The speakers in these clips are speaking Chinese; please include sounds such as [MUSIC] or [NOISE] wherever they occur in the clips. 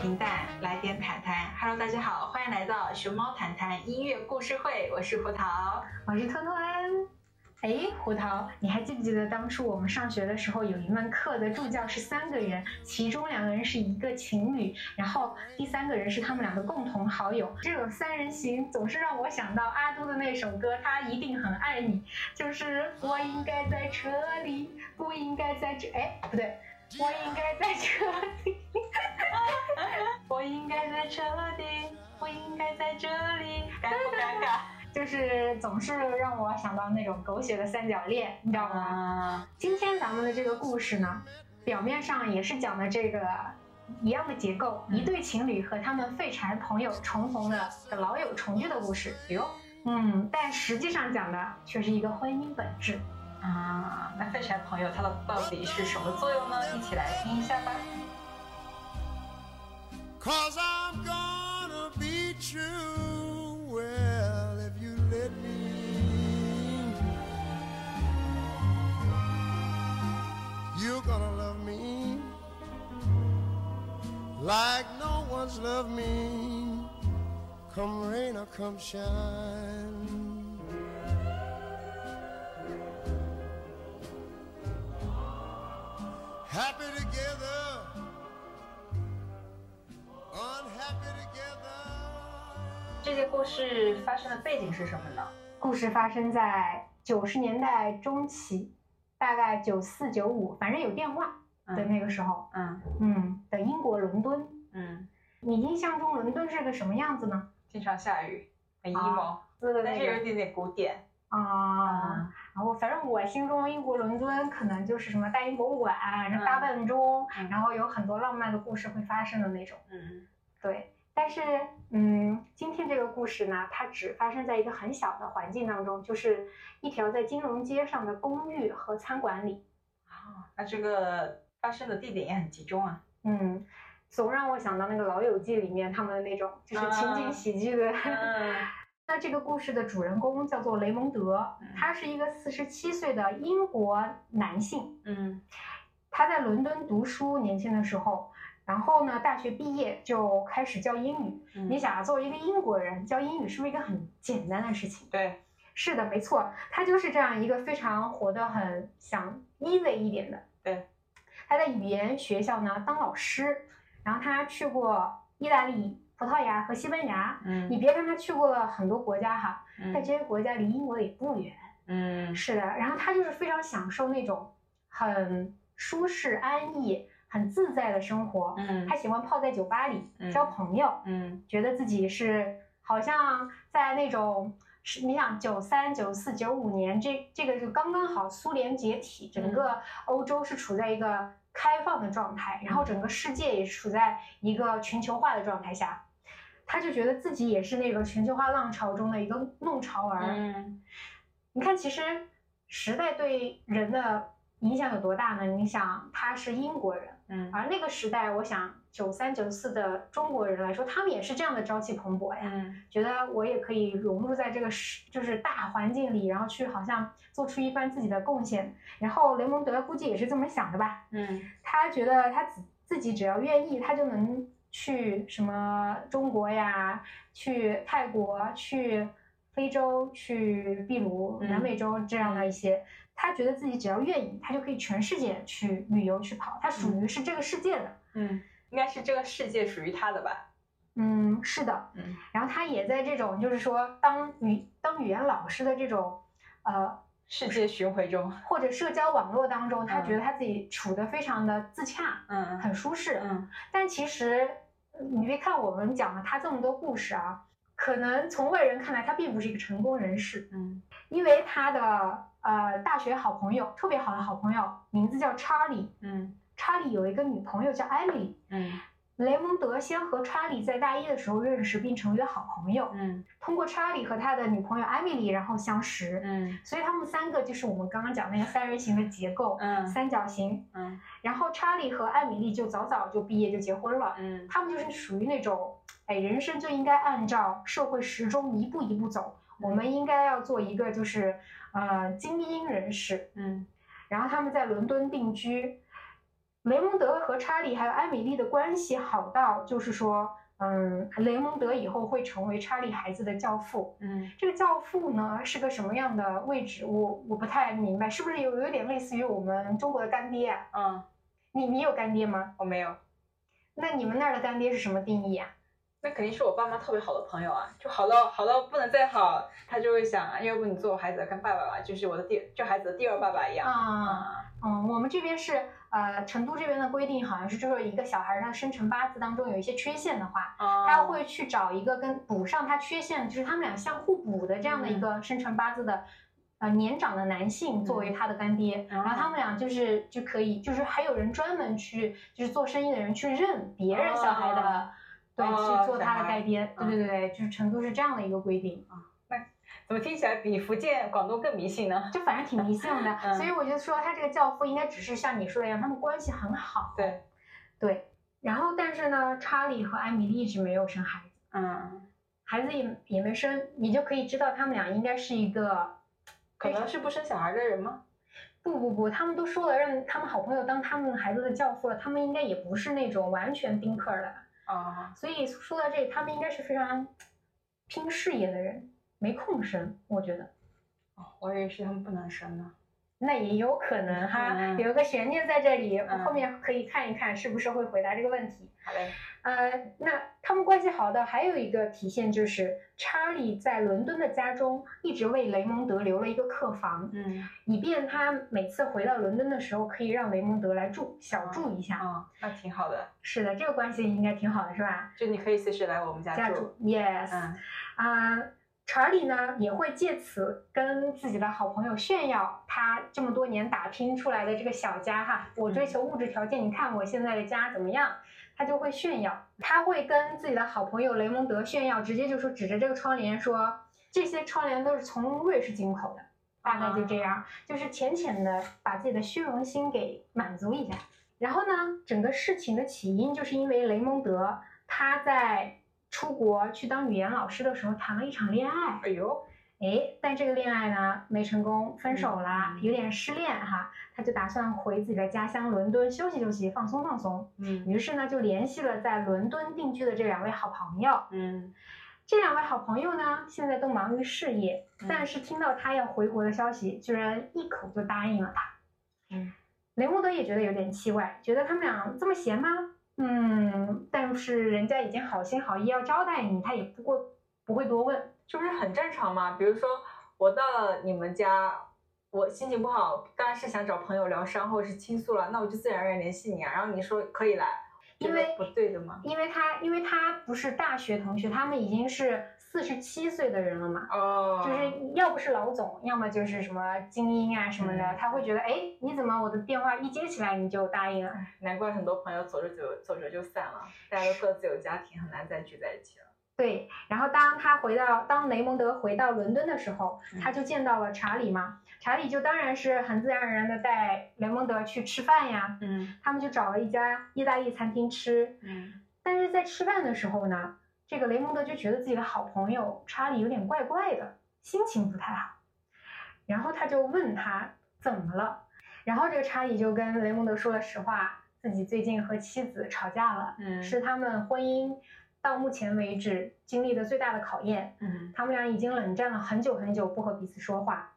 平淡，来点谈谈。Hello，大家好，欢迎来到熊猫谈谈音乐故事会，我是胡桃，我是托托安。哎，胡桃，你还记不记得当初我们上学的时候，有一门课的助教是三个人，其中两个人是一个情侣，然后第三个人是他们两个共同好友。这种三人行总是让我想到阿杜的那首歌，他一定很爱你，就是我应该在车里，不应该在这，哎，不对。我应该在车里，[LAUGHS] 我应该在车里，我应该在这里。尴不尴尬？[LAUGHS] 就是总是让我想到那种狗血的三角恋，你知道吗？今天咱们的这个故事呢，表面上也是讲的这个一样的结构，一对情侣和他们废柴朋友重逢的的老友重聚的故事。哟，嗯，但实际上讲的却是一个婚姻本质。啊，那废柴朋友他的到底是什么作用呢？一起来听一下吧。Cause I'm gonna be true. Well, if you let me, you're gonna love me like no one's loved me. Come rain or come shine. Happy together. 这些故事发生的背景是什么呢？故事发生在九十年代中期，大概九四九五，反正有电话的那个时候。嗯嗯，的英国伦敦。嗯，你印象中伦敦是个什么样子呢？经常下雨，很 emo，但是有一点点古典。啊，然后反正我心中英国伦敦可能就是什么大英博物馆，然后大笨钟，然后有很多浪漫的故事会发生的那种。嗯，对。但是，嗯，今天这个故事呢，它只发生在一个很小的环境当中，就是一条在金融街上的公寓和餐馆里。啊，那这个发生的地点也很集中啊。嗯，总让我想到那个《老友记》里面他们的那种就是情景喜剧的。[LAUGHS] 那这个故事的主人公叫做雷蒙德，他是一个四十七岁的英国男性。嗯，他在伦敦读书，年轻的时候，然后呢，大学毕业就开始教英语。你想啊，作为一个英国人教英语，是不是一个很简单的事情？对，是的，没错，他就是这样一个非常活得很想 easy 一点的。对，他在语言学校呢当老师，然后他去过意大利。葡萄牙和西班牙，嗯，你别看他去过了很多国家哈，但这些国家离英国也不远，嗯，是的。然后他就是非常享受那种很舒适、安逸、很自在的生活，嗯，他喜欢泡在酒吧里交朋友，嗯，觉得自己是好像在那种是，你想九三、九四、九五年这这个就刚刚好苏联解体，整个欧洲是处在一个开放的状态，然后整个世界也处在一个全球化的状态下。他就觉得自己也是那个全球化浪潮中的一个弄潮儿。嗯，你看，其实时代对人的影响有多大呢？你想，他是英国人，嗯，而那个时代，我想九三九四的中国人来说，他们也是这样的朝气蓬勃呀，嗯，觉得我也可以融入在这个时就是大环境里，然后去好像做出一番自己的贡献。然后雷蒙德估计也是这么想的吧，嗯，他觉得他自自己只要愿意，他就能。去什么中国呀？去泰国？去非洲？去秘鲁、南美洲这样的一些，他觉得自己只要愿意，他就可以全世界去旅游去跑。他属于是这个世界的，嗯，应该是这个世界属于他的吧？嗯，是的，嗯。然后他也在这种就是说当语当语言老师的这种呃世界巡回中，或者社交网络当中，他觉得他自己处的非常的自洽，嗯，很舒适，嗯。但其实。你别看我们讲了他这么多故事啊，可能从外人看来他并不是一个成功人士，嗯，因为他的呃大学好朋友，特别好的好朋友，名字叫查理，嗯，查理有一个女朋友叫艾米丽，嗯。雷蒙德先和查理在大一的时候认识，并成为了好朋友。嗯，通过查理和他的女朋友艾米丽，然后相识。嗯，所以他们三个就是我们刚刚讲那个三人行的结构。嗯，三角形。嗯，然后查理和艾米丽就早早就毕业就结婚了。嗯，他们就是属于那种，哎，人生就应该按照社会时钟一步一步走。我们应该要做一个就是呃精英人士。嗯，然后他们在伦敦定居。雷蒙德和查理还有艾米丽的关系好到，就是说，嗯，雷蒙德以后会成为查理孩子的教父。嗯，这个教父呢是个什么样的位置？我我不太明白，是不是有有点类似于我们中国的干爹啊？嗯，你你有干爹吗？我没有，那你们那儿的干爹是什么定义啊？那肯定是我爸妈特别好的朋友啊，就好到好到不能再好，他就会想，要不你做我孩子的干爸爸吧，就是我的第就孩子的第二爸爸一样。啊，嗯，我们这边是呃，成都这边的规定好像是，就是一个小孩儿他生辰八字当中有一些缺陷的话，啊，他会去找一个跟补上他缺陷，就是他们俩相互补的这样的一嗯个生辰八字的。呃，年长的男性作为他的干爹，嗯然后他们俩就是就可以，就是还有人专门去，就是做生意的人去认别人小孩的，哦对，哦去做他的小孩干爹，对嗯对对对，就是成都是这样的一个规定啊。怎么听起来比福建、广东更迷信呢？[LAUGHS] 就反正挺迷信的，嗯 [LAUGHS] 所以我就说他这个教父应该只是像你说的一样，他们关系很好。对，对，然后但是呢，查理和艾米丽一直没有生孩子，嗯，孩子也也没生，你就可以知道他们俩应该是一个，可能是不生小孩的人吗？不不不，他们都说了让他们好朋友当他们孩子的教父了，他们应该也不是那种完全丁克的，啊，所以说到这里，他们应该是非常拼事业的人，没空生，我觉得。哦，我以为是他们不能生呢。那也有可能哈，嗯有个悬念在这里，嗯后面可以看一看是不是会回答这个问题。好嘞，呃，那他们关系好的还有一个体现就是，查理在伦敦的家中一直为雷蒙德留了一个客房，嗯，以便他每次回到伦敦的时候可以让雷蒙德来住小住一下。啊，那挺好的，是的，这个关系应该挺好的，是吧？就你可以随时来我们家住。家住，yes，嗯啊、查理呢也会借此跟自己的好朋友炫耀他这么多年打拼出来的这个小家哈，我追求物质条件，你看我现在的家怎么样？他就会炫耀，他会跟自己的好朋友雷蒙德炫耀，直接就说指着这个窗帘说，这些窗帘都是从瑞士进口的，大概就这样，就是浅浅的把自己的虚荣心给满足一下。然后呢，整个事情的起因就是因为雷蒙德他在出国去当语言老师的时候谈了一场恋爱，哎呦，哎，但这个恋爱呢没成功，分手啦，嗯有点失恋哈，他就打算回自己的家乡伦敦休息休息，放松放松。嗯于是呢，就联系了在伦敦定居的这两位好朋友。嗯这两位好朋友呢，现在都忙于事业，嗯但是听到他要回国的消息，居然一口就答应了他。嗯，雷蒙德也觉得有点奇怪，觉得他们俩这么闲吗？嗯，但是人家已经好心好意要招待你，他也不过不会多问。这不是很正常吗？比如说我到了你们家，我心情不好，当然是想找朋友疗伤或者是倾诉了，那我就自然而然联系你啊。然后你说可以来，因为不对的吗？因为他因为他不是大学同学，他们已经是四十七岁的人了嘛，哦，就是要不是老总，要么就是什么精英啊什么的，嗯。他会觉得，哎，你怎么我的电话一接起来你就答应了？难怪很多朋友走着走走着就散了，大家都各自有家庭，很难再聚在一起了。对，然后当他回到当雷蒙德回到伦敦的时候，嗯。他就见到了查理嘛，查理就当然是很自然而然的带雷蒙德去吃饭呀，嗯。他们就找了一家意大利餐厅吃，嗯。但是在吃饭的时候呢，这个雷蒙德就觉得自己的好朋友查理有点怪怪的，心情不太好，然后他就问他怎么了，然后这个查理就跟雷蒙德说了实话，自己最近和妻子吵架了，嗯。是他们婚姻到目前为止经历的最大的考验，嗯。他们俩已经冷战了很久很久，不和彼此说话。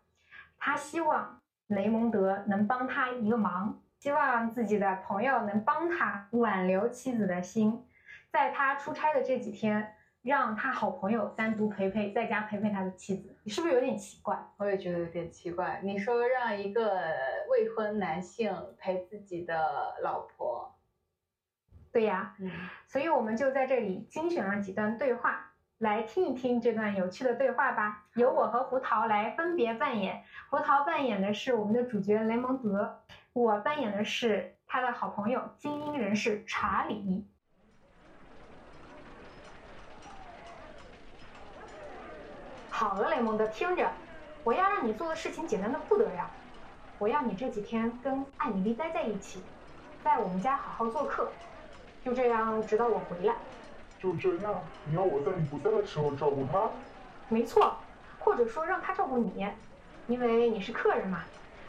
他希望雷蒙德能帮他一个忙，希望自己的朋友能帮他挽留妻子的心，在他出差的这几天，让他好朋友单独陪陪，在家陪陪他的妻子。你是不是有点奇怪？我也觉得有点奇怪。你说让一个未婚男性陪自己的老婆，对呀，嗯所以我们就在这里精选了几段对话，来听一听这段有趣的对话吧。由我和胡桃来分别扮演，胡桃扮演的是我们的主角雷蒙德，我扮演的是他的好朋友精英人士查理。好了，雷蒙德，听着，我要让你做的事情简单的不得了，我要你这几天跟艾米丽待在一起，在我们家好好做客，就这样直到我回来。就这样，你要我在你不在的时候照顾他？没错，或者说让他照顾你，因为你是客人嘛。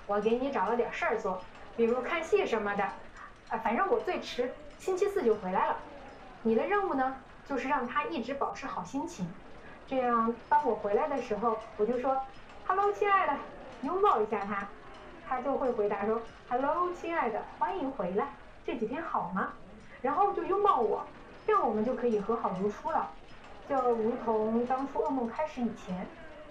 我给你找了点事儿做，比如看戏什么的。啊，反正我最迟星期四就回来了。你的任务呢，就是让他一直保持好心情，这样当我回来的时候，我就说 “hello，亲爱的”，拥抱一下他，他就会回答说 “hello，亲爱的，欢迎回来，这几天好吗？”然后就拥抱我，这样我们就可以和好如初了，就如同当初噩梦开始以前。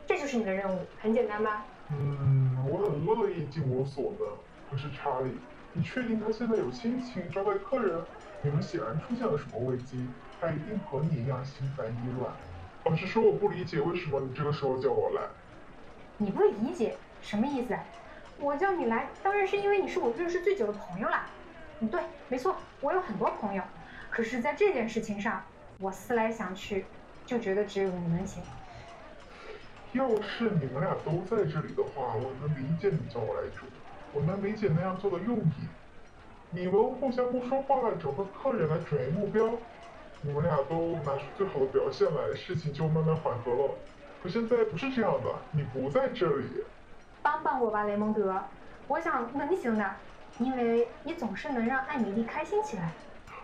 这就是你的任务，很简单吧？嗯，我很乐意尽我所能。可是查理，你确定他现在有心情招待客人？你们显然出现了什么危机，他一定和你一样心烦意乱。老实说，我不理解为什么你这个时候叫我来。你不理解什么意思？我叫你来，当然是因为你是我认识最久的朋友啦。嗯，对，没错，我有很多朋友。可是，在这件事情上，我思来想去，就觉得只有你能行。要是你们俩都在这里的话，我能理解你叫我来住，我能理解那样做的用意。你们互相不说话，找个客人来转移目标，你们俩都拿出最好的表现来，事情就慢慢缓和了。可现在不是这样的，你不在这里。帮帮我吧，雷蒙德，我想能行的，因为你总是能让艾米丽开心起来。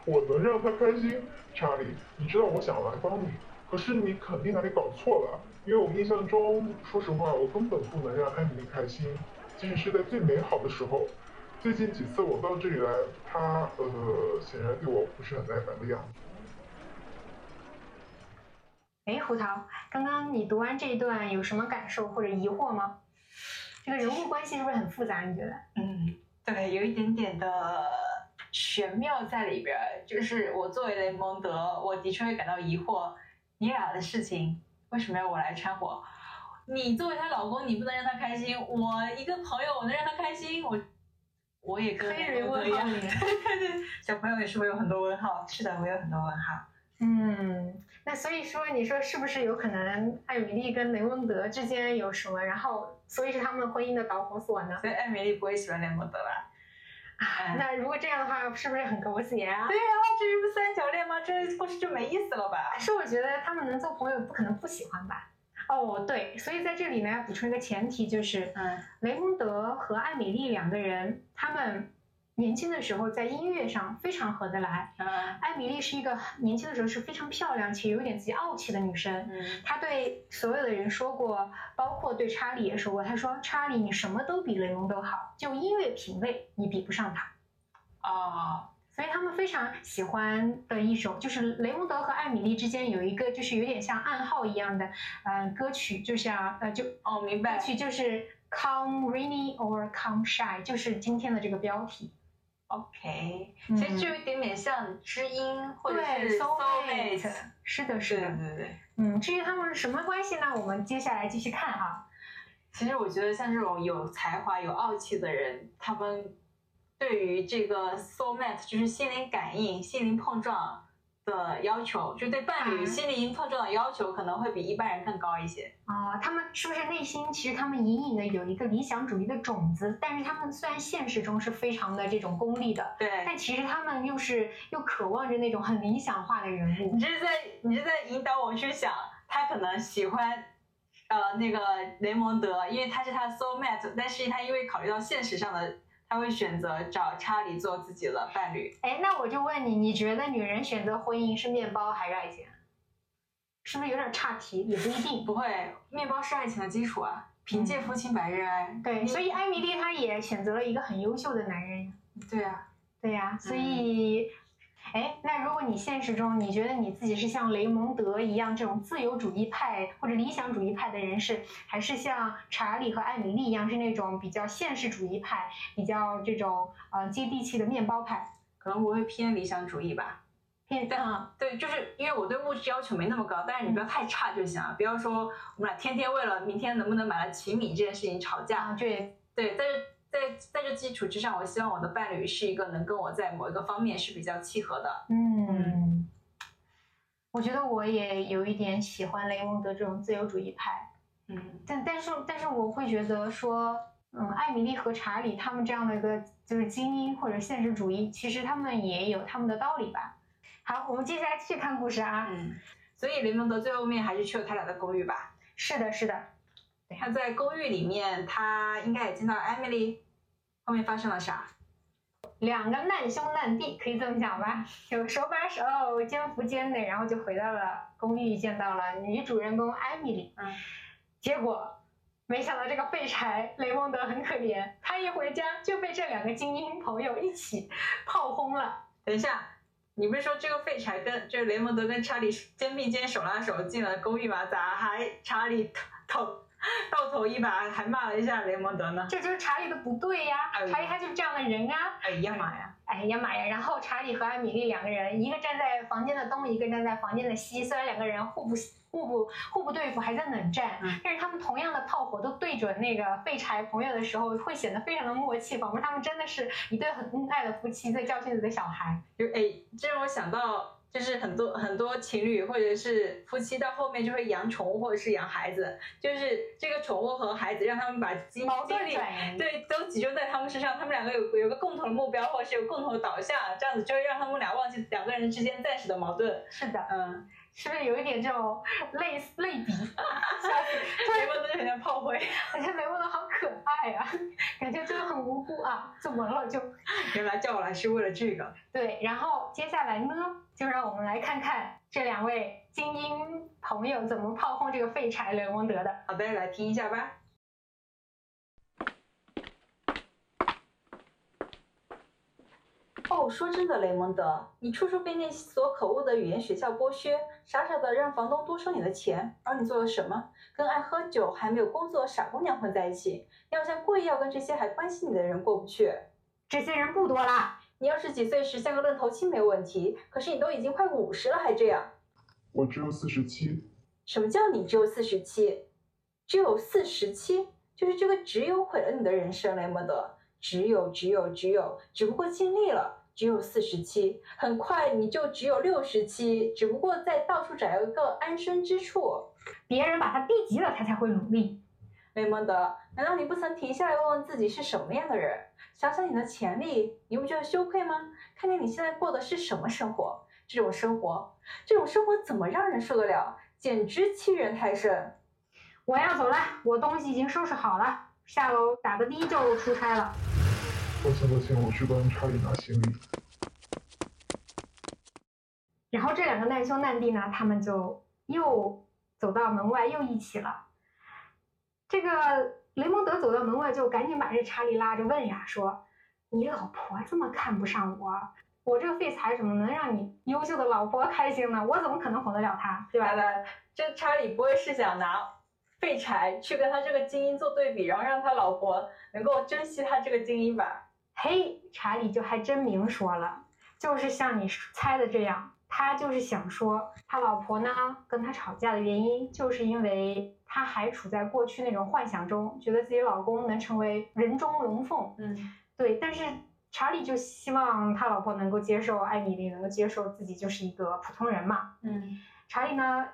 我能让她开心，查理，你知道我想来帮你，可是你肯定哪里搞错了，因为我印象中，说实话，我根本不能让艾米丽开心，即使是在最美好的时候。最近几次我到这里来，她呃显然对我不是很耐烦的样子。哎，胡桃，刚刚你读完这一段有什么感受或者疑惑吗？这个人物关系是不是很复杂？你觉得？嗯，对，有一点点的玄妙在里边儿。就是我作为雷蒙德，我的确会感到疑惑，你俩的事情为什么要我来掺和？你作为她老公，你不能让她开心，我一个朋友，我能让她开心，我。我也跟黑人问号脸，[LAUGHS] 对对对，小朋友也是会有很多问号，是的，我有很多问号。嗯，那所以说，你说是不是有可能艾米丽跟雷蒙德之间有什么，然后所以是他们婚姻的导火索呢？所以艾米丽不会喜欢雷蒙德吧？啊，那如果这样的话，是不是很狗血啊？对呀，这不三角恋吗？这故事就没意思了吧？是我觉得他们能做朋友，不可能不喜欢吧？哦，对，所以在这里呢，要补充一个前提，就是，嗯，雷蒙德和艾米丽两个人，他们年轻的时候在音乐上非常合得来。嗯，艾米丽是一个年轻的时候是非常漂亮且有点自己傲气的女生。嗯，她对所有的人说过，包括对查理也说过，她说：“查理，你什么都比雷蒙德好，就音乐品味，你比不上他。”哦。所以他们非常喜欢的一首，就是雷蒙德和艾米丽之间有一个，就是有点像暗号一样的，嗯，歌曲，就像呃，就哦，明白，歌曲就是 Come rainy or come shine，就是今天的这个标题。OK，其实就有一点点像知音或者是 soulmate，是的，是的，对对对。嗯，至于他们什么关系呢？我们接下来继续看哈。其实我觉得像这种有才华、有傲气的人，他们。对于这个 soul mate 就是心灵感应、心灵碰撞的要求，就对伴侣心灵碰撞的要求可能会比一般人更高一些。啊，他们是不是内心其实他们隐隐的有一个理想主义的种子？但是他们虽然现实中是非常的这种功利的，对，但其实他们又是又渴望着那种很理想化的人物。你这是在你是在引导我去想，他可能喜欢呃那个雷蒙德，因为他是他的 soul mate，但是他因为考虑到现实上的。他会选择找查理做自己的伴侣。哎，那我就问你，你觉得女人选择婚姻是面包还是爱情？是不是有点岔题？也不一定。不会，面包是爱情的基础啊。凭借夫妻百日哀。对，所以艾米丽她也选择了一个很优秀的男人。对呀，对呀，所以。哎，那如果你现实中你觉得你自己是像雷蒙德一样这种自由主义派或者理想主义派的人士，还是像查理和艾米丽一样是那种比较现实主义派、比较这种呃接地气的面包派？可能我会偏理想主义吧。偏但对，就是因为我对物质要求没那么高，但是你不要太差就行了。不要说我们俩天天为了明天能不能买了奇米这件事情吵架。对对，但是。在在这基础之上，我希望我的伴侣是一个能跟我在某一个方面是比较契合的。嗯，我觉得我也有一点喜欢雷蒙德这种自由主义派。嗯，但但是但是我会觉得说，嗯，艾米丽和查理他们这样的一个就是精英或者现实主义，其实他们也有他们的道理吧。好，我们接下来继续看故事啊。嗯，所以雷蒙德最后面还是去了他俩的公寓吧？是的，是的。他在公寓里面，他应该也见到了艾米丽。后面发生了啥？两个难兄难弟，可以这么讲吧？有手把手、肩负肩的，然后就回到了公寓，见到了女主人公艾米丽。嗯，结果没想到这个废柴雷蒙德很可怜，他一回家就被这两个精英朋友一起炮轰了。等一下，你不是说这个废柴跟这雷蒙德跟查理肩并肩手拉手进了公寓吗？咋还查理头 [LAUGHS] 头到头一把还骂了一下雷蒙德呢？这就是查理的不对呀，哎查理他就是这样的人啊。哎呀妈呀！哎呀妈呀！然后查理和艾米丽两个人，一个站在房间的东，一个站在房间的西。虽然两个人互不互不互不对付，还在冷战，嗯但是他们同样的炮火都对准那个废柴朋友的时候，会显得非常的默契，仿佛他们真的是一对很恩爱的夫妻在教训自己的小孩。就哎，这让我想到，就是很多很多情侣或者是夫妻到后面就会养宠物或者是养孩子，就是这个宠物和孩子让他们把精力，对都集中在他们身上，他们两个有有个共同的目标或者是有共同的导向，这样子就会让他们俩忘记两个人之间暂时的矛盾。是的，嗯，是不是有一点这种类似类比？雷蒙德就很像炮灰，感觉雷蒙德好可爱啊，[LAUGHS] 感觉真的很无辜啊，怎么了就？原来叫我来是为了这个。对，然后接下来呢，就让我们来看看这两位精英朋友怎么炮轰这个废柴雷蒙德的。好的，来听一下吧。哦，说真的，雷蒙德，你处处被那所可恶的语言学校剥削，傻傻的让房东多收你的钱，而你做了什么？跟爱喝酒还没有工作的傻姑娘混在一起，你好像故意要跟这些还关心你的人过不去。这些人不多啦，你要是几岁时像个愣头青没问题，可是你都已经快五十了还这样。我只有四十七，什么叫你只有四十七？只有四十七，就是这个只有毁了你的人生，雷蒙德。只有，只有，只有，只不过尽力了，只有四十七。很快你就只有六十七，只不过在到处找一个安身之处。别人把他逼急了，他才会努力。雷蒙德，难道你不曾停下来问问自己是什么样的人？想想你的潜力，你不觉得羞愧吗？看看你现在过的是什么生活？这种生活，这种生活怎么让人受得了？简直欺人太甚！我要走了，我东西已经收拾好了，下楼打个的就出差了。抱歉抱歉，我去帮查理拿行李。然后这两个难兄难弟呢，他们就又走到门外，又一起了。这个雷蒙德走到门外，就赶紧把这查理拉着问呀，说：“你老婆这么看不上我，我这个废材怎么能让你优秀的老婆开心呢？我怎么可能哄得了她，对吧？”这查理不会是想拿废柴去跟他这个精英做对比，然后让他老婆能够珍惜他这个精英吧？嘿，查理就还真明说了，就是像你猜的这样，他就是想说，他老婆呢跟他吵架的原因，就是因为他还处在过去那种幻想中，觉得自己老公能成为人中龙凤。嗯，对，但是查理就希望他老婆能够接受艾米丽，能够接受自己就是一个普通人嘛。嗯，查理呢，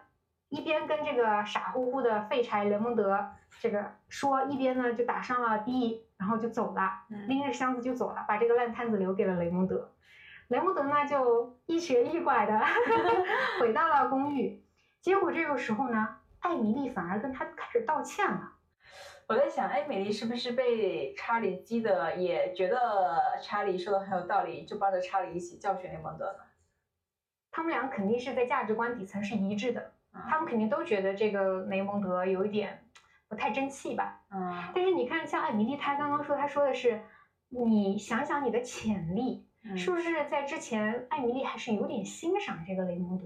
一边跟这个傻乎乎的废柴雷蒙德这个说，一边呢就打上了的，然后就走了，嗯拎着箱子就走了，把这个烂摊子留给了雷蒙德。雷蒙德呢就一瘸一拐的 [LAUGHS] 回到了公寓，结果这个时候呢，艾米丽反而跟他开始道歉了。我在想，艾米丽是不是被查理激的，也觉得查理说的很有道理，就帮着查理一起教训雷蒙德呢？他们俩肯定是在价值观底层是一致的，他们肯定都觉得这个雷蒙德有一点不太争气吧。嗯但是你看，像艾米丽，她刚刚说，她说的是，你想想你的潜力，嗯，是不是在之前，艾米丽还是有点欣赏这个雷蒙德，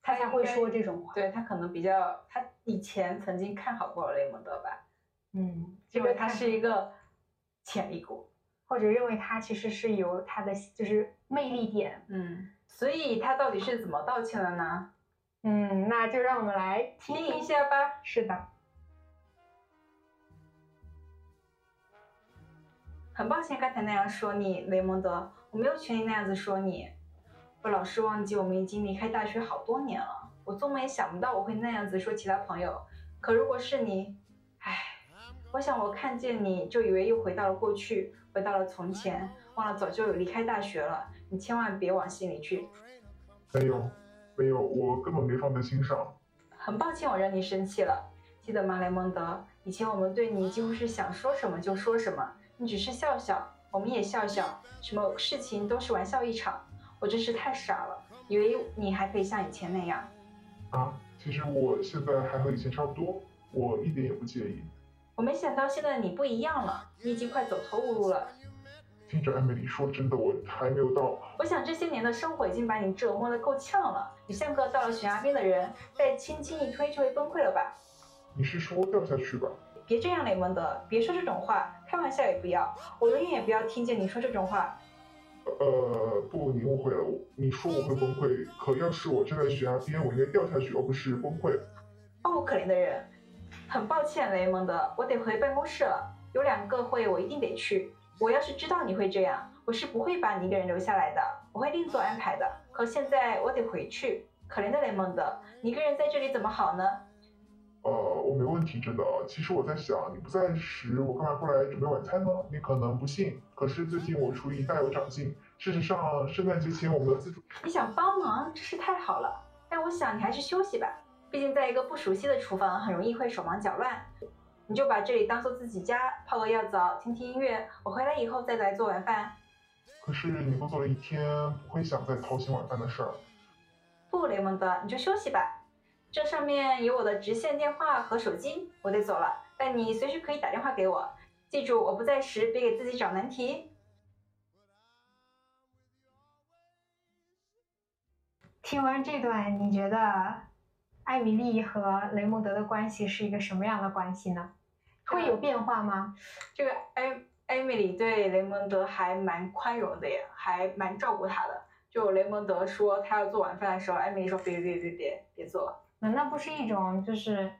她才会说这种话。对她可能比较，她以前曾经看好过雷蒙德吧，嗯，因为他是一个潜力股。或者认为他其实是有他的就是魅力点。嗯，所以他到底是怎么道歉的呢？嗯，那就让我们来听听一。下吧。是的，很抱歉刚才那样说你，雷蒙德，我没有权利那样子说你。我老是忘记我们已经离开大学好多年了，我做梦也想不到我会那样子说其他朋友。可如果是你，唉，我想我看见你就以为又回到了过去，回到了从前，忘了早就有离开大学了。你千万别往心里去。没有，没有，我根本没放在心上。很抱歉我让你生气了，记得吗，雷蒙德？以前我们对你几乎是想说什么就说什么，你只是笑笑，我们也笑笑，什么事情都是玩笑一场。我真是太傻了，以为你还可以像以前那样。啊，其实我现在还和以前差不多，我一点也不介意。我没想到现在的你不一样了，你已经快走投无路了。听着艾米丽说，真的我还没有到。我想这些年的生活已经把你折磨得够呛了，你像个到了悬崖边的人，再轻轻一推就会崩溃了吧？你是说掉下去吧？别这样，雷蒙德，别说这种话，开玩笑也不要，我永远也不要听见你说这种话。呃，不，你误会了，你说我会崩溃，可要是我站在悬崖边，我应该掉下去，而不是崩溃。哦，可怜的人，很抱歉，雷蒙德，我得回办公室了，有两个会我一定得去。我要是知道你会这样，我是不会把你一个人留下来的，我会另做安排的。可现在我得回去，可怜的雷蒙德，你一个人在这里怎么好呢？呃，我没问题，真的。其实我在想，你不在时，我干嘛过来准备晚餐呢？你可能不信，可是最近我厨艺大有长进。事实上，圣诞节前我们的自助……你想帮忙，真是太好了。但我想你还是休息吧，毕竟在一个不熟悉的厨房，很容易会手忙脚乱。你就把这里当做自己家，泡个药澡，听听音乐。我回来以后再来做晚饭。可是你工作了一天，不会想再操心晚饭的事儿。不，雷蒙德，你就休息吧。这上面有我的直线电话和手机。我得走了，但你随时可以打电话给我。记住，我不在时别给自己找难题。听完这段，你觉得艾米丽和雷蒙德的关系是一个什么样的关系呢？会有变化吗？这个艾艾米丽对雷蒙德还蛮宽容的耶，还蛮照顾他的。就雷蒙德说他要做晚饭的时候，艾米丽说别别别别别做了。那那不是一种就是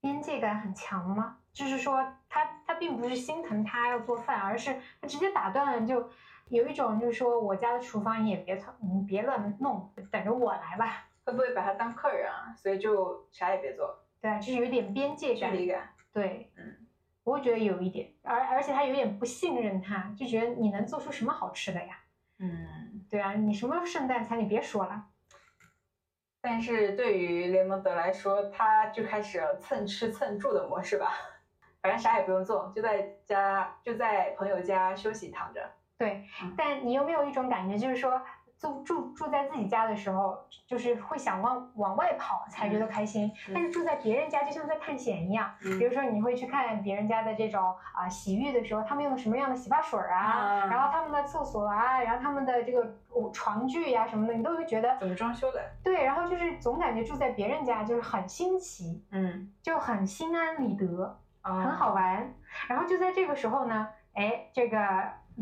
边界感很强吗？就是说他他并不是心疼他要做饭，而是他直接打断了，就有一种就是说我家的厨房你也别你别乱弄，等着我来吧。会不会把他当客人啊？所以就啥也别做。对啊，就是有点边界感。距离感。对，嗯，我会觉得有一点，而而且他有点不信任他，就觉得你能做出什么好吃的呀？嗯，对啊，你什么圣诞餐你别说了。但是对于雷蒙德来说，他就开始蹭吃蹭住的模式吧，反正啥也不用做，就在家就在朋友家休息躺着。对，但你有没有一种感觉，就是说？住住住在自己家的时候，就是会想往往外跑才觉得开心。但是住在别人家，就像在探险一样。比如说，你会去看别人家的这种啊洗浴的时候，他们用的什么样的洗发水啊，然后他们的厕所啊，然后他们的这个床具呀什么的，你都会觉得怎么装修的？对，然后就是总感觉住在别人家就是很新奇，嗯，就很心安理得，很好玩。然后就在这个时候呢，哎，这个。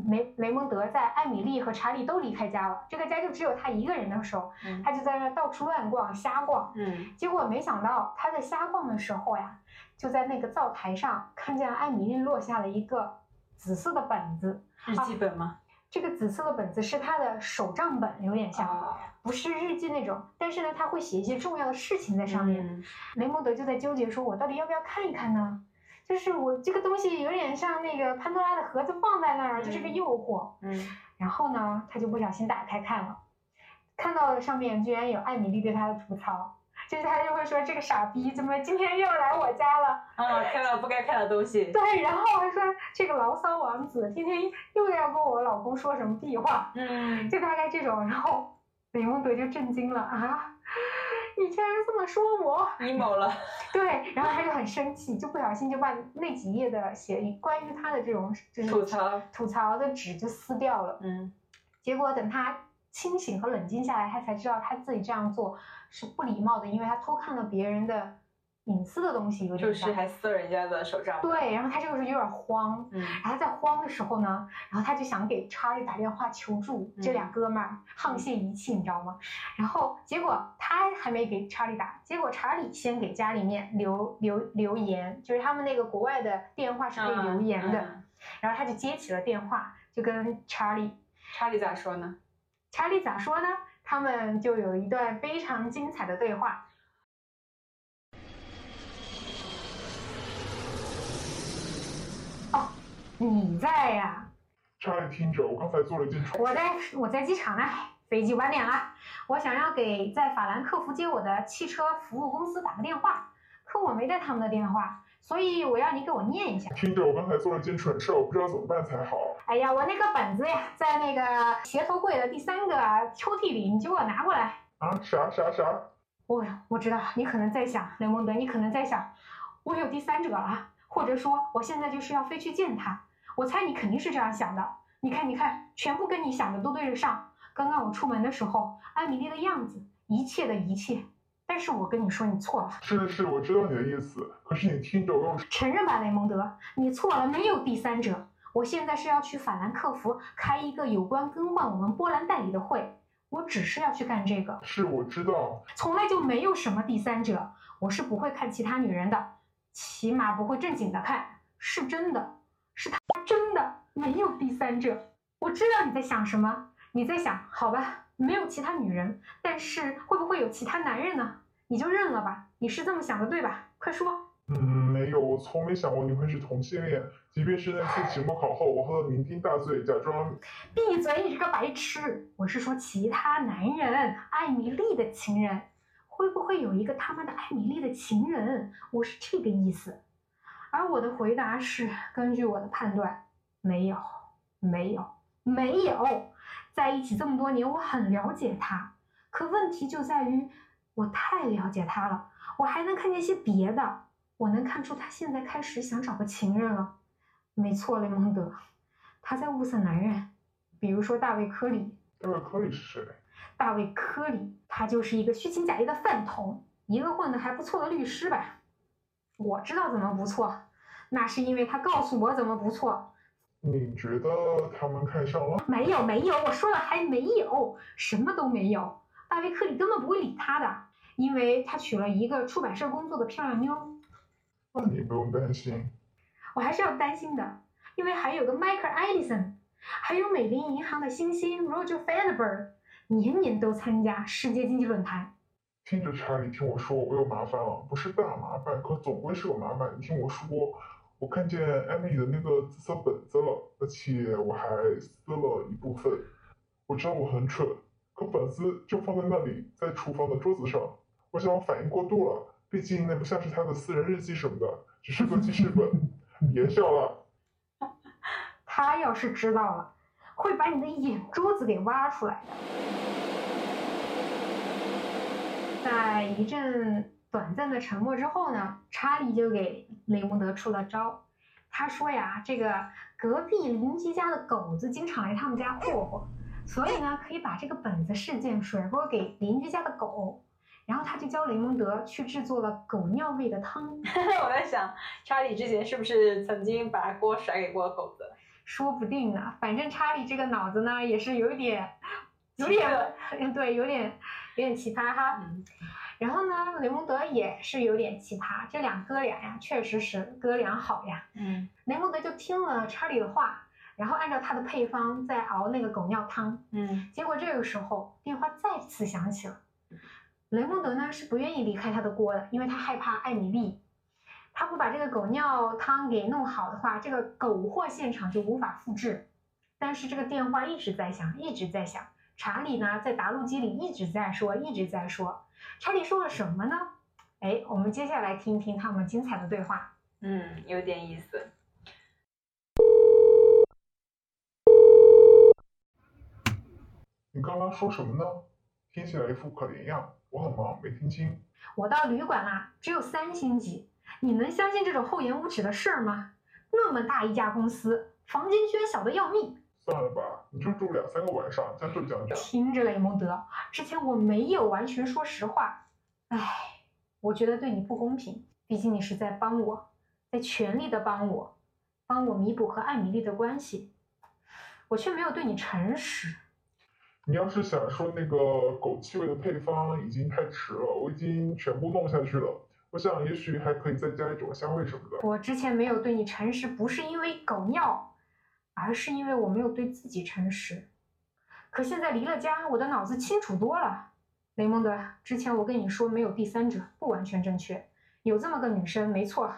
雷雷蒙德在艾米丽和查理都离开家了，这个家就只有他一个人的时候，他就在那到处乱逛瞎逛。嗯，结果没想到他在瞎逛的时候呀，就在那个灶台上看见艾米丽落下了一个紫色的本子，日记本吗？这个紫色的本子是他的手账本，有点像，不是日记那种，但是呢，他会写一些重要的事情在上面。雷蒙德就在纠结，说我到底要不要看一看呢？就是我这个东西有点像那个潘多拉的盒子放在那儿，就是个诱惑。嗯，然后呢，他就不小心打开看了，看到了上面居然有艾米丽对他的吐槽，就是他就会说这个傻逼怎么今天又来我家了？啊，看到不该看的东西。对，然后还说这个牢骚王子天天又要跟我老公说什么屁话？嗯，就大概这种。然后雷蒙德就震惊了啊。你竟然这么说我，emo 了，[LAUGHS] 对，然后他就很生气，就不小心就把那几页的写关于他的这种就是吐槽吐槽的纸就撕掉了，嗯，结果等他清醒和冷静下来，他才知道他自己这样做是不礼貌的，因为他偷看了别人的。隐私的东西有点就是还撕人家的手账。对，然后他这个时候有点慌，嗯，然后在慌的时候呢，然后他就想给查理打电话求助，这俩哥们儿沆瀣一气，你知道吗？然后结果他还没给查理打，结果查理先给家里面留留留言，就是他们那个国外的电话是可以留言的，然后他就接起了电话，就跟查理，查理咋说呢？查理咋说呢？他们就有一段非常精彩的对话。你在呀？查理，听着，我刚才做了一件我在我在机场呢，飞机晚点了。我想要给在法兰克福接我的汽车服务公司打个电话，可我没带他们的电话，所以我要你给我念一下。听着，我刚才做了件蠢事，我不知道怎么办才好。哎呀，我那个本子呀，在那个鞋头柜的第三个抽屉里，你就给我拿过来。啊？啥啥啥？我我知道你可能在想，雷蒙德，你可能在想，我有第三者了，或者说我现在就是要飞去见他。我猜你肯定是这样想的。你看，你看，全部跟你想的都对得上。刚刚我出门的时候，艾米丽的样子，一切的一切。但是我跟你说，你错了。是是，我知道你的意思。可是你听着，我承认吧，雷蒙德，你错了，没有第三者。我现在是要去法兰克福开一个有关更换我们波兰代理的会，我只是要去干这个。是，我知道，从来就没有什么第三者。我是不会看其他女人的，起码不会正经的看。是真的，是他真的没有第三者。我知道你在想什么，你在想，好吧。没有其他女人，但是会不会有其他男人呢？你就认了吧，你是这么想的对吧？快说。嗯，没有，我从没想过你会是同性恋。即便是那次期末考后，我喝得酩酊大醉，假装……闭嘴，你这个白痴！我是说其他男人，艾米丽的情人，会不会有一个他妈的艾米丽的情人？我是这个意思。而我的回答是，根据我的判断，没有，没有，没有。在一起这么多年，我很了解他，可问题就在于我太了解他了。我还能看见些别的，我能看出他现在开始想找个情人了。没错，雷蒙德，他在物色男人，比如说大卫·科里。大卫·科里是谁？大卫·科里，他就是一个虚情假意的饭桶，一个混得还不错的律师吧。我知道怎么不错，那是因为他告诉我怎么不错。你觉得他们看上了？没有没有，我说了还没有，什么都没有。大卫·科里根本不会理他的，因为他娶了一个出版社工作的漂亮妞。那你不用担心。我还是要担心的，因为还有个迈克尔·艾利森，还有美林银行的新星 Roger Federer，年年都参加世界经济论坛。听着，查理，听我说，我有麻烦了，不是大麻烦，可总归是有麻烦。你听我说。我看见艾米的那个紫色本子了，而且我还撕了一部分。我知道我很蠢，可本子就放在那里，在厨房的桌子上。我想我反应过度了，毕竟那不像是他的私人日记什么的，只是个记事本。[LAUGHS] 别笑了。[LAUGHS] 他要是知道了，会把你的眼珠子给挖出来的。在一阵。短暂的沉默之后呢，查理就给雷蒙德出了招。他说呀，这个隔壁邻居家的狗子经常来他们家霍霍，所以呢，可以把这个本子事件甩锅给邻居家的狗。然后他就教雷蒙德去制作了狗尿味的汤。[LAUGHS] 我在想，查理之前是不是曾经把锅甩给过狗子？说不定呢。反正查理这个脑子呢，也是有点，有点，嗯，对，有点，有点奇葩哈。然后呢，雷蒙德也是有点奇葩，这俩哥俩呀，确实是哥俩好呀。嗯，雷蒙德就听了查理的话，然后按照他的配方在熬那个狗尿汤。嗯，结果这个时候电话再次响起了。雷蒙德呢是不愿意离开他的锅的，因为他害怕艾米丽，他不把这个狗尿汤给弄好的话，这个狗货现场就无法复制。但是这个电话一直在响，一直在响。查理呢在答录机里一直在说，一直在说。查理说了什么呢？哎，我们接下来听一听他们精彩的对话。嗯，有点意思。你刚刚说什么呢？听起来一副可怜样。我很忙，没听清。我到旅馆啦，只有三星级。你能相信这种厚颜无耻的事儿吗？那么大一家公司，房间居然小的要命。算了吧，你就住两三个晚上，将就将就。听着，雷蒙德，之前我没有完全说实话。唉，我觉得对你不公平，毕竟你是在帮我，在全力的帮我，帮我弥补和艾米丽的关系，我却没有对你诚实。你要是想说那个狗气味的配方，已经太迟了，我已经全部弄下去了。我想也许还可以再加一种香味什么的。我之前没有对你诚实，不是因为狗尿。而是因为我没有对自己诚实，可现在离了家，我的脑子清楚多了。雷蒙德，之前我跟你说没有第三者，不完全正确，有这么个女生，没错，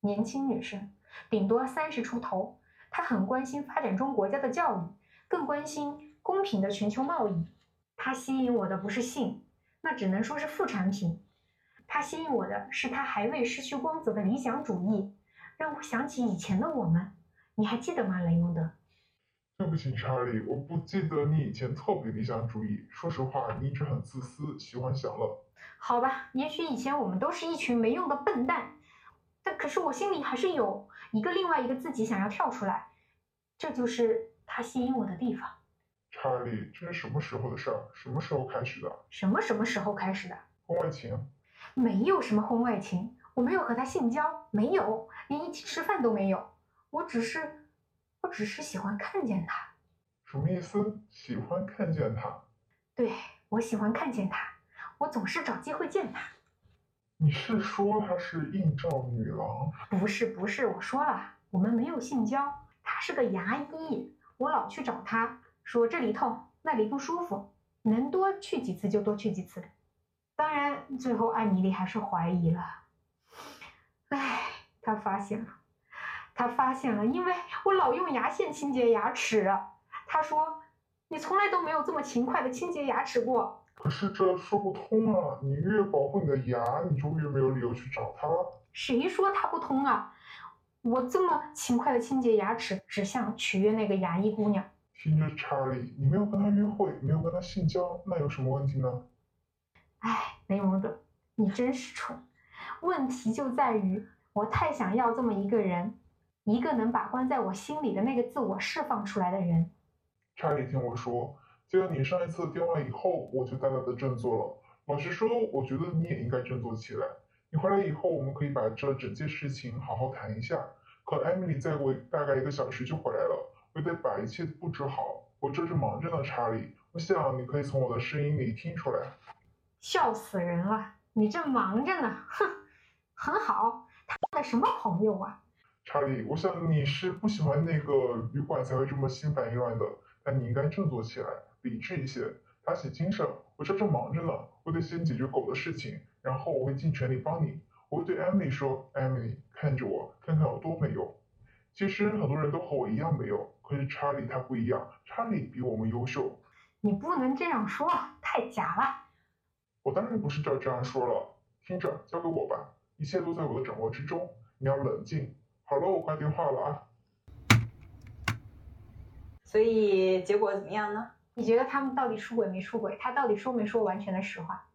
年轻女生，顶多三十出头，她很关心发展中国家的教育，更关心公平的全球贸易。她吸引我的不是性，那只能说是副产品。他吸引我的是他还未失去光泽的理想主义，让我想起以前的我们。你还记得吗，雷蒙德？对不起，查理，我不记得你以前特别理想主义。说实话，你一直很自私，喜欢享乐。好吧，也许以前我们都是一群没用的笨蛋，但可是我心里还是有一个另外一个自己想要跳出来，这就是他吸引我的地方。查理，这是什么时候的事儿？什么时候开始的？什么什么时候开始的？婚外情？没有什么婚外情，我没有和他性交，没有，连一起吃饭都没有。我只是，我只是喜欢看见他。什么意思？喜欢看见他？对，我喜欢看见他，我总是找机会见他。你是说他是应召女郎？不是，不是，我说了，我们没有性交。他是个牙医，我老去找他，说这里痛，那里不舒服，能多去几次就多去几次。当然，最后艾米丽还是怀疑了。唉，她发现了。他发现了，因为我老用牙线清洁牙齿。他说：“你从来都没有这么勤快的清洁牙齿过。”可是这说不通啊！你越保护你的牙，你就越没有理由去找他。谁说他不通啊？我这么勤快的清洁牙齿，只想取悦那个牙医姑娘。听着，查理，你没有跟他约会，没有跟他性交，那有什么问题呢？哎，雷蒙德，你真是蠢！问题就在于我太想要这么一个人。一个能把关在我心里的那个自我释放出来的人。查理，听我说，接到你上一次电话以后，我就大大的振作了。老实说，我觉得你也应该振作起来。你回来以后，我们可以把这整件事情好好谈一下。可艾米丽再过大概一个小时就回来了，我得把一切布置好。我这是忙着呢，查理。我想你可以从我的声音里听出来。笑死人了！你正忙着呢，哼，很好。他的什么朋友啊？查理，我想你是不喜欢那个旅馆才会这么心烦意乱的，但你应该振作起来，理智一些，打起精神。我这正忙着呢，我得先解决狗的事情，然后我会尽全力帮你。我会对艾米丽说：“艾米丽，看着我，看看我多没用。”其实很多人都和我一样没用，可是查理他不一样，查理比我们优秀。你不能这样说，太假了。我当然不是这这样说了，听着，交给我吧，一切都在我的掌握之中，你要冷静。好了，我挂电话了啊。所以结果怎么样呢？你觉得他们到底出轨没出轨？他到底说没说完全的实话？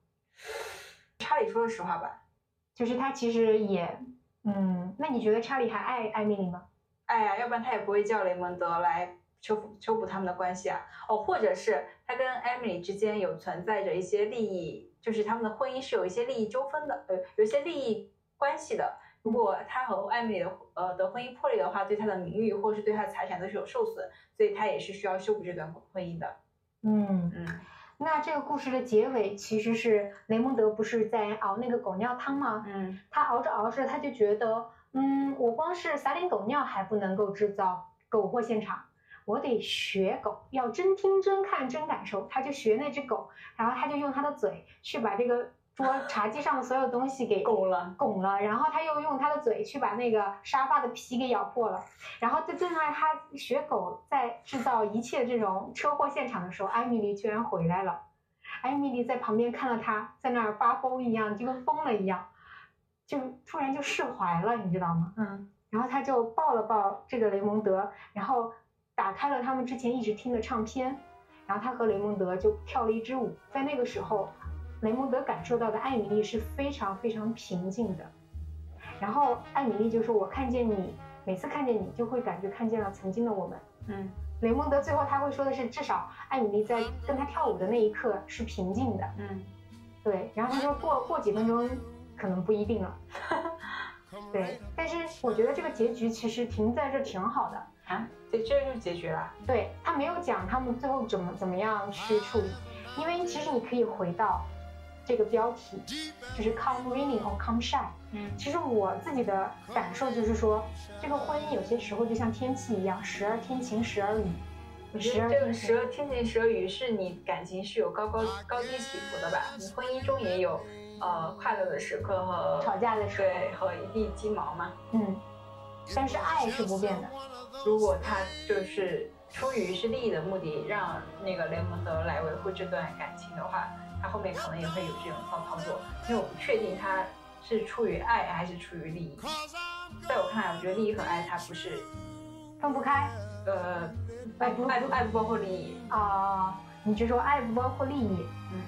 查理说的实话吧，就是他其实也，嗯，那你觉得查理还爱艾米丽吗？爱呀，要不然他也不会叫雷蒙德来修复修补他们的关系啊。哦，或者是他跟艾米丽之间有存在着一些利益，就是他们的婚姻是有一些利益纠纷的，呃，有一些利益关系的。如果他和艾米丽的呃的婚姻破裂的话，对他的名誉或是对他的财产都是有受损，所以他也是需要修补这段婚姻的。嗯嗯，那这个故事的结尾其实是雷蒙德不是在熬那个狗尿汤吗？嗯，他熬着熬着他就觉得，嗯，我光是撒点狗尿还不能够制造狗祸现场，我得学狗，要真听真看真感受。他就学那只狗，然后他就用他的嘴去把这个。桌 [LAUGHS] 茶几上的所有东西给拱了，拱了，然后他又用他的嘴去把那个沙发的皮给咬破了，然后在正在他学狗在制造一切这种车祸现场的时候，艾米丽居然回来了。艾米丽在旁边看到他在那儿发疯一样，就跟疯了一样，就突然就释怀了，你知道吗？嗯。然后他就抱了抱这个雷蒙德，然后打开了他们之前一直听的唱片，然后他和雷蒙德就跳了一支舞，在那个时候。雷蒙德感受到的艾米丽是非常非常平静的，然后艾米丽就说：“我看见你，每次看见你就会感觉看见了曾经的我们。”嗯，雷蒙德最后他会说的是：“至少艾米丽在跟他跳舞的那一刻是平静的。”嗯，对。然后他说：“过过几分钟可能不一定了。[LAUGHS] ”对，但是我觉得这个结局其实停在这挺好的啊。对，这就是结局了。对他没有讲他们最后怎么怎么样去处理，因为其实你可以回到。这个标题就是 come raining or come shine。嗯，其实我自己的感受就是说，这个婚姻有些时候就像天气一样，时而天晴，时而雨。我觉得这个时而天晴，时而雨是你感情是有高高高低起伏的吧？你婚姻中也有呃快乐的时刻和吵架的时候，对，和一地鸡毛嘛。嗯，但是爱是不变的。如果他就是出于是利益的目的，让那个雷蒙德来维护这段感情的话，他后面可能也会有这种骚操作，因为我不确定他是出于爱还是出于利益。在我看来，我觉得利益和爱它不是，分不开呃，爱不爱不爱不包括利益，啊、你就说爱不包括利益，嗯，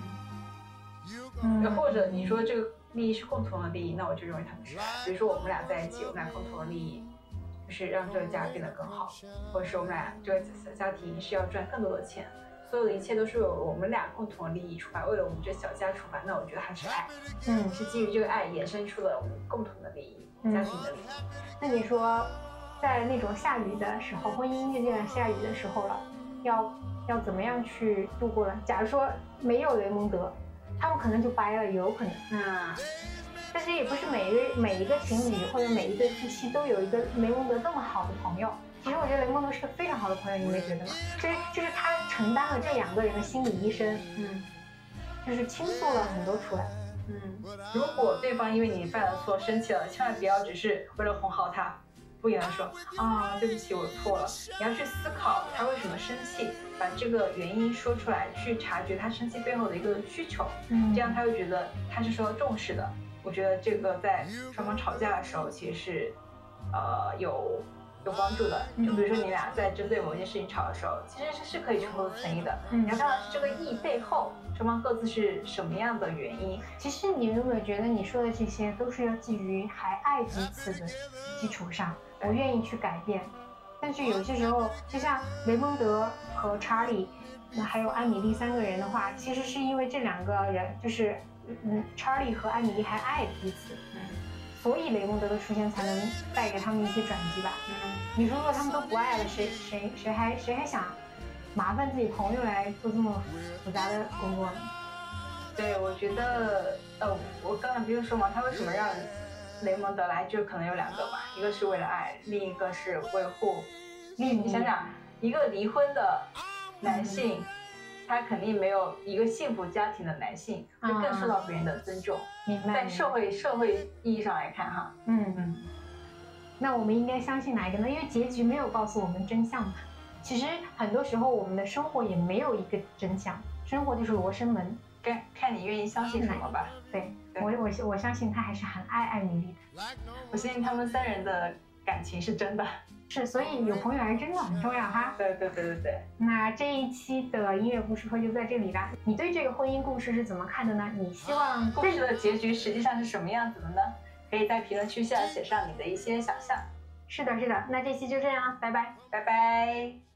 嗯，或者你说这个利益是共同的利益，那我就认为他们是爱。比如说我们俩在一起，我们俩共同的利益就是让这个家变得更好，或者是我们俩这个小家庭是要赚更多的钱，所有的一切都是由我们俩共同的利益出发，为了我们这小家出发，那我觉得还是爱，嗯，是基于这个爱衍生出了我们共同的利益，嗯家庭的利益。那你说，在那种下雨的时候，婚姻阶段下雨的时候了，要要怎么样去度过呢？假如说没有雷蒙德，他们可能就掰了，有可能。那但是也不是每一个每一个情侣或者每一对夫妻都有一个雷蒙德这么好的朋友。其实我觉得雷蒙德是个非常好的朋友，你没觉得吗？就是就是他承担了这两个人的心理医生，嗯就是倾诉了很多出来。嗯，如果对方因为你犯了错生气了，千万不要只是为了哄好他，敷衍的说啊对不起我错了，你要去思考他为什么生气，把这个原因说出来，去察觉他生气背后的一个需求，嗯这样他会觉得他是受到重视的。我觉得这个在双方吵架的时候其实是，呃有有帮助的。就比如说你俩在针对某件事情吵的时候，其实是是可以冲突存疑的。嗯你要看到这个意背后双方各自是什么样的原因。其实你有没有觉得你说的这些都是要基于还爱彼此的基础上，我愿意去改变。但是有些时候，就像雷蒙德和查理，那还有艾米丽三个人的话，其实是因为这两个人就是，嗯，查理和艾米丽还爱彼此，嗯所以雷蒙德的出现才能带给他们一些转机吧。嗯，你说如果他们都不爱了，谁谁谁还谁还想麻烦自己朋友来做这么复杂的工作呢？对，我觉得，呃，我刚才不是说嘛，他为什么让雷蒙德来，就可能有两个嘛，一个是为了爱，另一个是维护利益。你想想，一个离婚的男性，他肯定没有一个幸福家庭的男性会更受到别人的尊重。明白？在社会社会意义上来看，哈，嗯。嗯，那我们应该相信哪一个呢？因为结局没有告诉我们真相嘛。其实很多时候我们的生活也没有一个真相，生活就是罗生门。看看你愿意相信什么吧。对对我我我相信他还是很爱艾米丽的。我相信他们三人的感情是真的。是，所以有朋友还真的很重要哈。对对对对对。那这一期的音乐故事会就在这里啦。你对这个婚姻故事是怎么看的呢？你希望故事的结局实际上是什么样子的呢？可以在评论区下写上你的一些想象。是的，是的。那这期就这样，拜拜。拜拜。